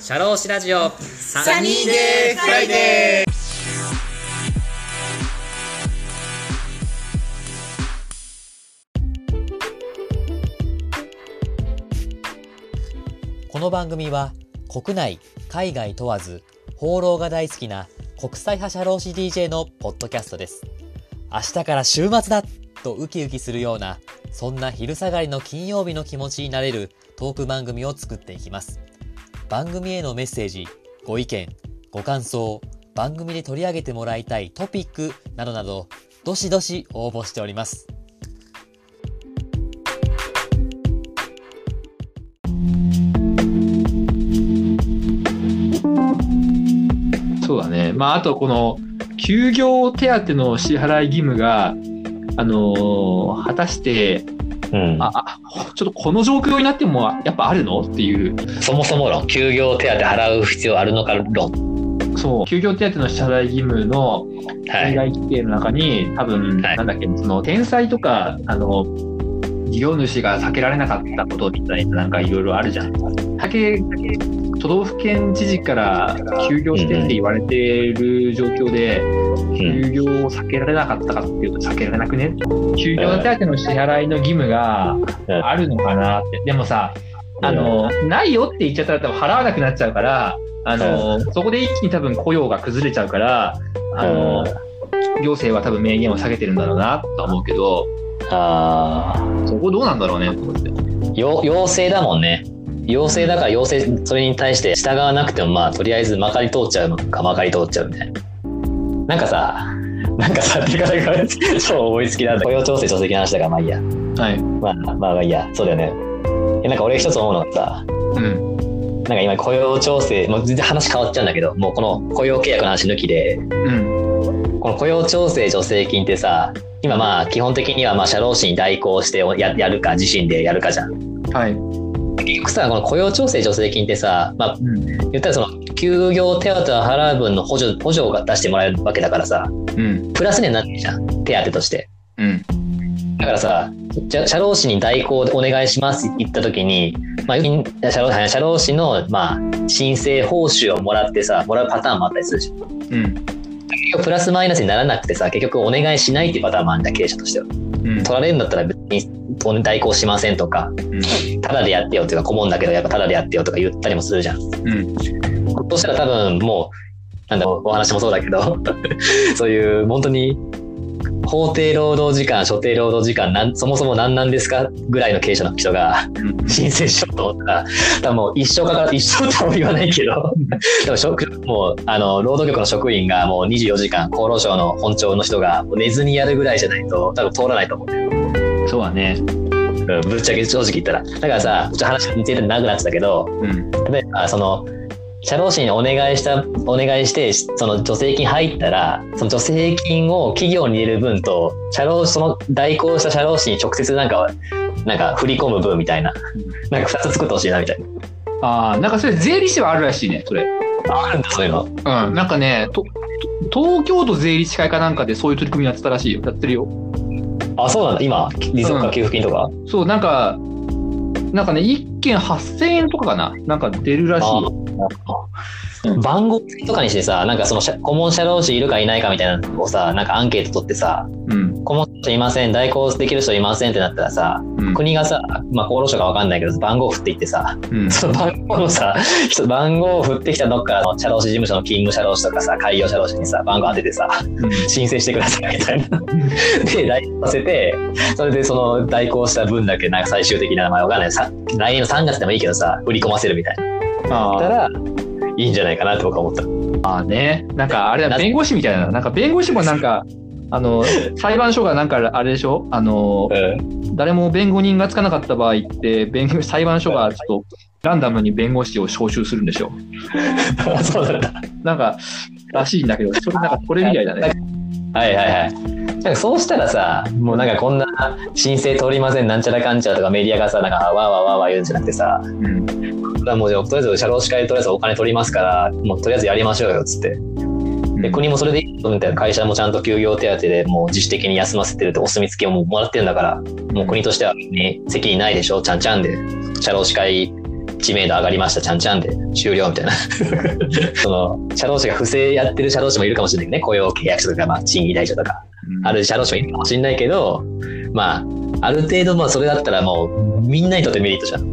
シャローシラジオ。サニーデーフライデー。この番組は国内海外問わず放浪が大好きな国際派社労士 DJ のポッドキャストです。明日から週末だとウキウキするようなそんな昼下がりの金曜日の気持ちになれるトーク番組を作っていきます。番組へのメッセージご意見ご感想番組で取り上げてもらいたいトピックなどなどどしどし応募しておりますそうだね。まあ、あとこの、休業手当の支払い義務が、あのー果たして、うん、あ、あ、ちょっとこの状況になっても、やっぱあるの？っていう、そもそも論、休業手当払う必要あるのか論。そう、休業手当の支払い義務のはい。海外規定の中に、多分、はいなんだっけ、その、天災とか、あの、事業主が避けられなかったことみたいな、なんかいろいろあるじゃん。だけ、都道府県知事から休業してって言われてる状況で、うん、休業を避けられなかったかっていうと避けられなくね？休業手当の支払いの義務がうん。あるのかなって。でもさ、あの、ないよって言っちゃったら多分払わなくなっちゃうから、あの、そこで一気に多分雇用が崩れちゃうから、あの、行政は多分名言を下げてるんだろうなと思うけど、ああ、そこどうなんだろうねと思って。よ要請だもんね。要請だから要請、それに対して従わなくても、まあ、とりあえずまかり通っちゃうのか、まかり通っちゃうみたいな。なんかさ、なんかさ、っていうか、なんか超思いつきなんだ。雇用調整助成金の話だから、まあいいや。はい。まあ、まあまあいいや。そうだよね。えなんか俺一つ思うのがさ、うん。なんか今雇用調整、もう全然話変わっちゃうんだけど、もうこの雇用契約の話抜きで、うん。この雇用調整助成金ってさ、今まあ基本的にはまあ社労士に代行してややるか自身でやるかじゃん。はい。結局さ、この雇用調整助成金ってさ、まあうん。言ったらその休業手当を払う分の補助補助が出してもらえるわけだからさ、うん。プラスになってるじゃん、手当として。うん。だからさ、じゃ社労士に代行でお願いしますって言った時に、まあ、社労社労士の、まあ、申請報酬をもらってさ、もらうパターンもあったりするじゃん。うん。結局プラスマイナスにならなくてさ、結局お願いしないっていうパターンもあるんだ、経営者としては。うん。取られるんだったら別に代行しませんとか、ただでやってよっていうか顧問だけどやっぱただでやってよとか言ったりもするじゃん。うん。そしたら多分もう、なんだろう、お話もそうだけど、そういう本当に法定労働時間、所定労働時間なん、そもそも何なんですかぐらいの経営者の人がうん。申請しようと思ったら、多分もう一生かかる、一生とは言わないけど、でも職もうあの労働局の職員がもう24時間、厚労省の本庁の人が寝ずにやるぐらいじゃないと、多分通らないと思う。そうだね。うんぶっちゃけ正直言ったら。だからさ、ちょっと話について長くなってたけど、うん。例えば、その、社労士にお願いした、お願いして、その助成金入ったら、その助成金を企業に入れる分と、社労その代行した社労士に直接なんか、なんか振り込む分みたいな、なんか2つ作ってほしいなみたいああ、なんかそれ税理士はあるらしいね、それ。な。あるんだ、そういうの。うん、なんかね、と東京都税理士会かなんかでそういう取り組みやってたらしいよ。やってるよ。あ、そうなんだ、今、持続化給付金とか？そう、なんか、なんかね、1件8000円とかかななんか出るらしいよ。番号とかにしてさ、なんかその社顧問社労士いるかいないかみたいなのをさ、なんかアンケート取ってさ、うん。顧問者いません、代行できる人いませんってなったらさ、うん。国がさ、まあ厚労省かわかんないけど、番号振っていってさ、うん。その番号のさ、人番号を振ってきたどっかの社労士事務所の勤務社労士とかさ、開業社労士にさ、番号当ててさ、申請してくださいみたいな。で、代行させて、それでその代行した分だけ、なんか最終的な名前わかんない。さ来年の3月でもいいけどさ、売り込ませるみたいな。あたら、いいんじゃないかなって僕は思った。ああね。なんかあれだ、な弁護士みたいな。なんか弁護士もなんか、あの、裁判所がなんかあれでしょ？あの、うん。誰も弁護人がつかなかった場合って、弁護裁判所がちょっとランダムに弁護士を招集するんでしょ？そうなんだ。なんか、らしいんだけど、それなんかこれみたいだね。はいはいはい。なんかそうしたらさ、もうなんかこんな申請通りません、なんちゃらかんちゃらとかメディアがさ、なんかわーわーわーわー言うんじゃなくてさ、うん。もうとりあえず社労士会でとりあえずお金取りますから、もうとりあえずやりましょうよっつって。で国もそれでいいみたいな会社もちゃんと休業手当でもう自主的に休ませてるってお墨付きをもうもらってるんだから、もう国としては、ね、責任ないでしょ、ちゃんちゃんで、社労士会知名度上がりました、ちゃんちゃんで。終了みたいな。その、社労士が不正やってる社労士もいるかもしれないけどね、雇用契約書とか、まあ、賃金代書とか、ある社労士もいるかもしれないけど、まあ、ある程度、まあ、それだったらもう、みんなにとってメリットじゃん。う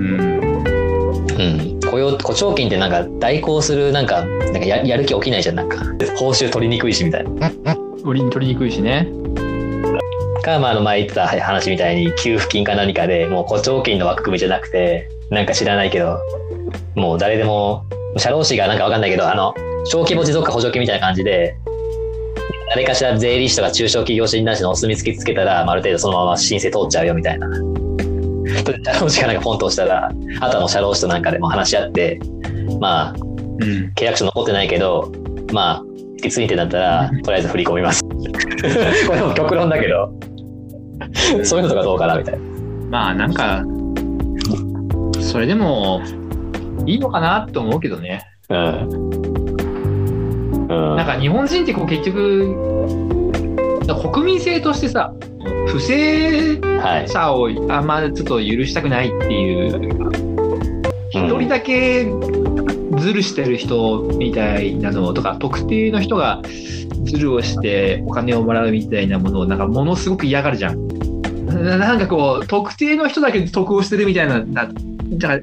ん。うん。雇用、雇調金ってなんか代行する、なんか、なんかややる気起きないじゃん、なんか。報酬取りにくいし、みたいな。取り取りにくいしね。か、まあ、あの前言ってた話みたいに給付金か何かでもう補聴金の枠組みじゃなくてなんか知らないけどもう誰でも社労士がなんかわかんないけどあの小規模持続化補助金みたいな感じで誰かしら税理士とか中小企業診断士のお墨付きつけたら、まあ、ある程度そのまま申請通っちゃうよみたいな。社労士がなんかポンと押したらあとはもう社労士となんかでも話し合ってまあうん。契約書残ってないけどまあ引き継いでだったらとりあえず振り込みます。これも極論だけどそういうのとかどうかなみたいな。まあなんか、それでもいいのかなと思うけどね。うん。うん。なんか日本人ってこう結局、国民性としてさ、不正はい。者をあんまちょっと許したくないっていう、一人だけズルしてる人みたいなのとか、特定の人がズルをしてお金をもらうみたいなものをなんかものすごく嫌がるじゃん。ななんかこう、特定の人だけ得をしてるみたいな、なじゃあ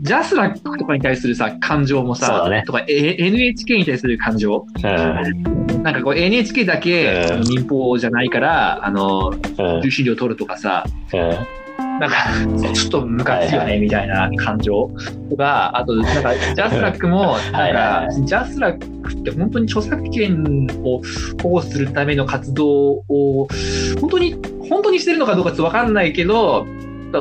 ジャスラックとかに対するさ、感情もさ、ね。とか、え NHK に対する感情、うん。なんかこう NHK だけ、民放じゃないから、あの、うん。受信料取るとかさ、うん。なんか、ちょっとムカつくよはいね、みたいな感情とか、あと、なんか、ジャスラックも、はいなんはいか、ジャスラックって本当に著作権を保護するための活動を、本当に、本当にしてるのかどうかちょっとわかんないけど、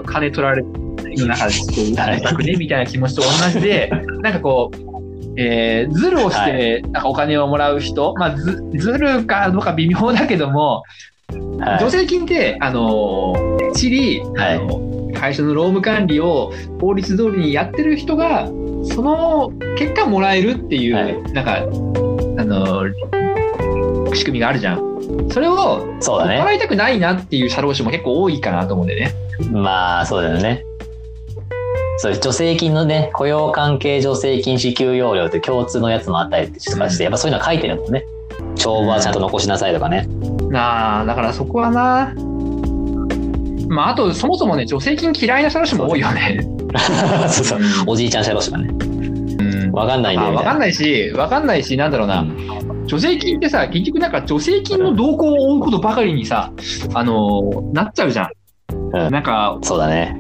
金取られるような感じで、はい著作ね、みたいな気持ちと同じで、なんかこう、えーズルをして、なんかお金をもらう人、まあ、ずずるかどうか微妙だけども、はい助成金って、あのー、チリ、はいあの会社の労務管理を法律通りにやってる人が、その結果もらえるっていう、はいなんか、あの仕組みがあるじゃん。それを、そうだね。払いたくないなっていう社労士も結構多いかなと思うんでね。まあ、そうだよね。そう、助成金のね、雇用関係助成金支給要領って共通のやつもあったりとかして、やっぱそういうの書いてるもんね。帳簿はちゃんと残しなさいとかね。なあ、だからそこはな。まあ、あと、そもそもね、助成金嫌いな社労士も多いよね。そうそう。おじいちゃん社労士がね。うんわかんないんだよみたいな。あわかんないし、わかんないし、なんだろうな。うん助成金ってさ、結局なんか助成金の動向を追うことばかりにさ、あのーなっちゃうじゃん。うんなんか、そうだね。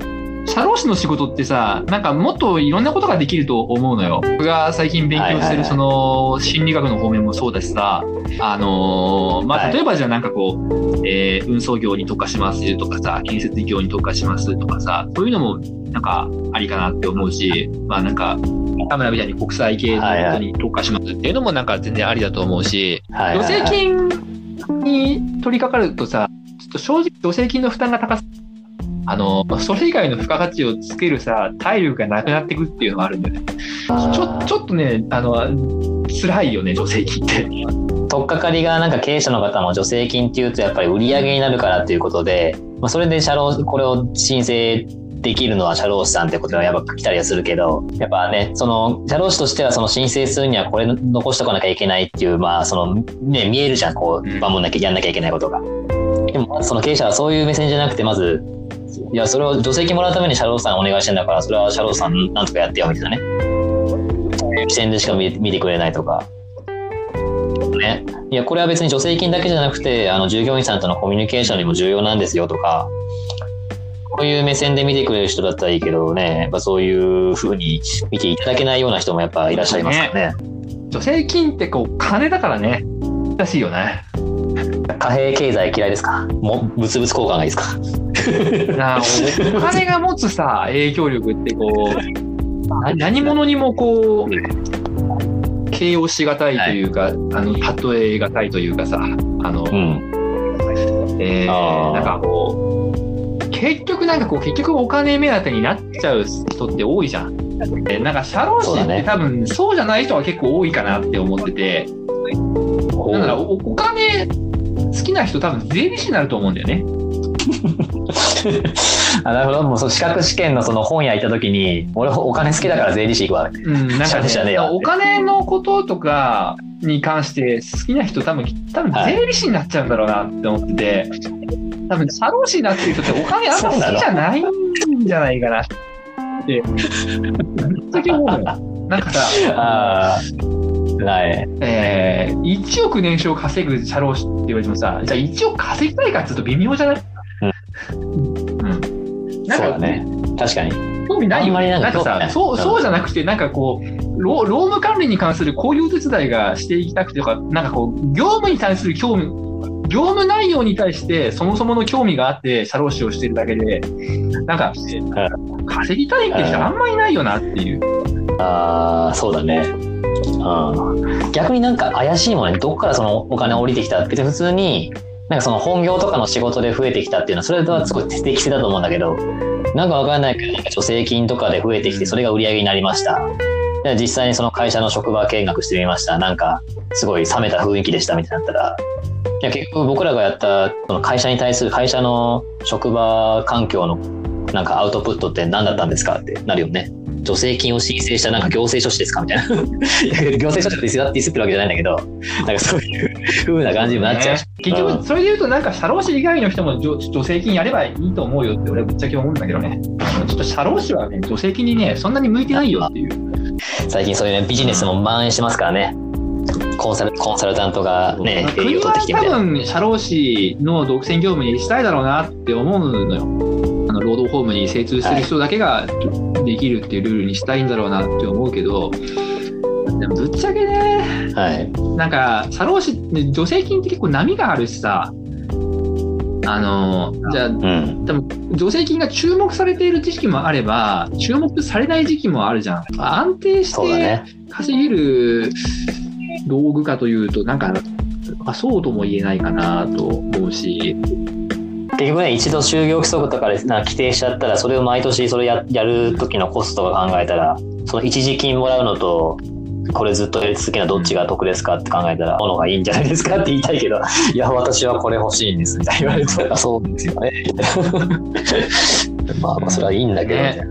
社労士の仕事ってさ、なんかもっといろんなことができると思うのよ。僕が最近勉強してはいはいはい。るその心理学の方面もそうだしさ、あのーまあ、はい。例えばじゃあなんかこう、えー運送業に特化しますとかさ、建設業に特化しますとかさ、そういうのもなんかありかなって思うし、まあなんか、田村みたいに国際系のことに特化しますっていうのもなんか全然ありだと思うし、はいはいはい。助成金に取り掛かるとさ、ちょっと正直助成金の負担が高すあの、それ以外の付加価値をつけるさ、体力がなくなってくっていうのがあるんだよね。ちょ、ちょっとね、あの、辛いよね、助成金って。取っかかりがなんか経営者の方も助成金っていうとやっぱり売り上げになるからっていうことで、まあ、それで社労これを申請できるのは社労士さんってことはやっぱ来たりはするけどやっぱねその社労士としてはその申請するにはこれ残しとかなきゃいけないっていうまあそのね見えるじゃんこううん守んなきゃやんなきゃいけないことが。でもその経営者はそういう目線じゃなくてまずいやそれを助成金もらうために社労士さんお願いしてんだからそれは社労士さんなんとかやってよみたいなね。視点でしか見見てくれないとか。ね、いやこれは別に助成金だけじゃなくてあの従業員さんとのコミュニケーションにも重要なんですよとか。こういう目線で見てくれる人だったらいいけどね。やっぱそういうふうに見ていただけないような人もやっぱいらっしゃいますからね。助成金ってこう、金だからね。難しいよね。貨幣経済嫌いですか？も物々交換がいいですか？なあおお金が持つさ、影響力ってこう、な何者にもこう、形容しがたいというか、あの、例えがたいというかさ、あの、うん。えーなんかこう、結局なんかこう、結局お金目当てになっちゃう人って多いじゃん。でなんか社労士って多分そうじゃない人が結構多いかなって思ってて、だからおお金好きな人多分税理士になると思うんだよね。あなるほど。もうその資格試験のその本屋行った時に、俺お金好きだから税理士行くわ。うん、なんかね、お金のこととかに関して好きな人多分、多分はい税理士になっちゃうんだろうなって思ってて、多分社労士になってる人ってお金あんま好きじゃないんじゃないかなって、ぶっちゃけ思うのよ。なんかさ、ああ。はい。えー、1億年収を稼ぐ社労士って言われてもさ、じゃあ1億稼ぎたいかって言うと微妙じゃない？そうだね。確かに。興味ないよ。なんかさ、興そう、そうじゃなくて、なんかこう、労労務管理に関するこういうお手伝いがしていきたくてとか、なんかこう、業務に対する興味、業務内容に対してそもそもの興味があって、社労士をしてるだけで、なんか、稼ぎたいって人あんまいないよなっていう。ああ、そうだね。うん。逆になんか怪しいもんね。どっからそのお金降りてきたって、普通に、なんかその本業とかの仕事で増えてきたっていうのは、それとはすごい適正だと思うんだけど、なんかわかんないけど、なんか助成金とかで増えてきて、それが売り上げになりました。で実際にその会社の職場見学してみました。なんか、すごい冷めた雰囲気でしたみたいになったら、いや結局僕らがやったその会社に対する会社の職場環境のなんかアウトプットって何だったんですかってなるよね。助成金を申請したなんか行政書士ですかみたいな。行政書士ってディスってるわけじゃないんだけど、なんかそういう風な感じにもなっちゃうし。ね結うん局、それで言うと、なんか社労士以外の人も助助成金やればいいと思うよって俺はぶっちゃけ思うんだけどね。ちょっと社労士はね、助成金にね、そんなに向いてないよっていう。最近そういうね、ビジネスも蔓延してますからね。コンサルコンサルタントがね、営国。は多分、社労士の独占業務にしたいだろうなって思うのよ。あの労働法務に精通してる人だけができるっていうルールにしたいんだろうなって思うけど、でもぶっちゃけね、はい。なんか、社労士助成金って結構波があるしさ、あの、じゃあ、うん。多分助成金が注目されている時期もあれば、注目されない時期もあるじゃん。安定して。稼げる道具かというと、なんか、まあ、そうとも言えないかなと思うし、結局ね、一度就業規則とかでな規定しちゃったら、それを毎年それややる時のコストが考えたら、その一時金もらうのと、これずっとやり続けるのはどっちが得ですかって考えたら、ものがいいんじゃないですかって言いたいけど、いや、私はこれ欲しいんですみたいに言われて、あそうですよね。まあまあ、それはいいんだけどね。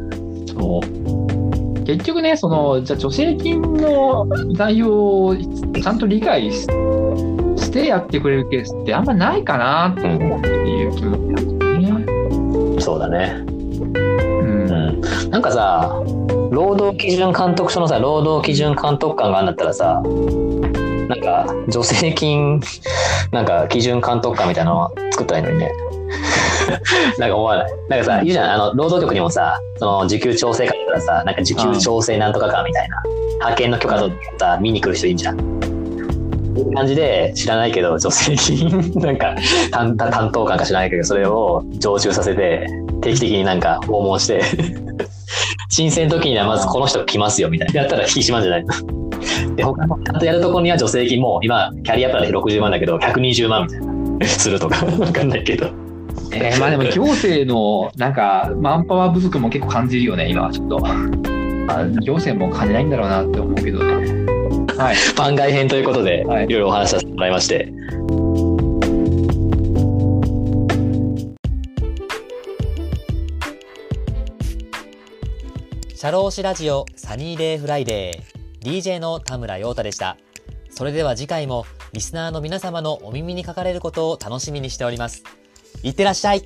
そう結局ね、その、じゃあ助成金の内容をちゃんと理解ししてやってくれるケースってあんまないかなっていう気もするね。そうだね。うんうん。なんかさ、労働基準監督署のさ、労働基準監督官があんだったらさ、なんか、助成金、なんか、基準監督官みたいなの作ったらいいのにね。なんか思わない？なんかさ、言うじゃん、あの、労働局にもさ、その、時給調整官だったらさ、なんか時給調整なんとか官みたいな、派遣の許可取ってさ、見に来る人いるじゃん。感じで、知らないけど、助成金、なんか担、担当官か知らないけど、それを常駐させて、定期的になんか訪問して、申請の時にはまずこの人来ますよみたいな。やったら引き締まんじゃないの。で、他の、ちゃんとやるところには助成金も、今、キャリアプランで60万だけど、120万みたいな。するとか、わかんないけど。えーまあでも行政のなんかマンパワー不足も結構感じるよね、今はちょっと。ま あ、行政も感じないんだろうなって思うけどね。はい。番外編ということで、はいいろいろお話しさせてもらいまして。社労士ラジオサニーデイフライデー DJ の田村陽太でした。それでは次回もリスナーの皆様のお耳にかかれることを楽しみにしております。いってらっしゃい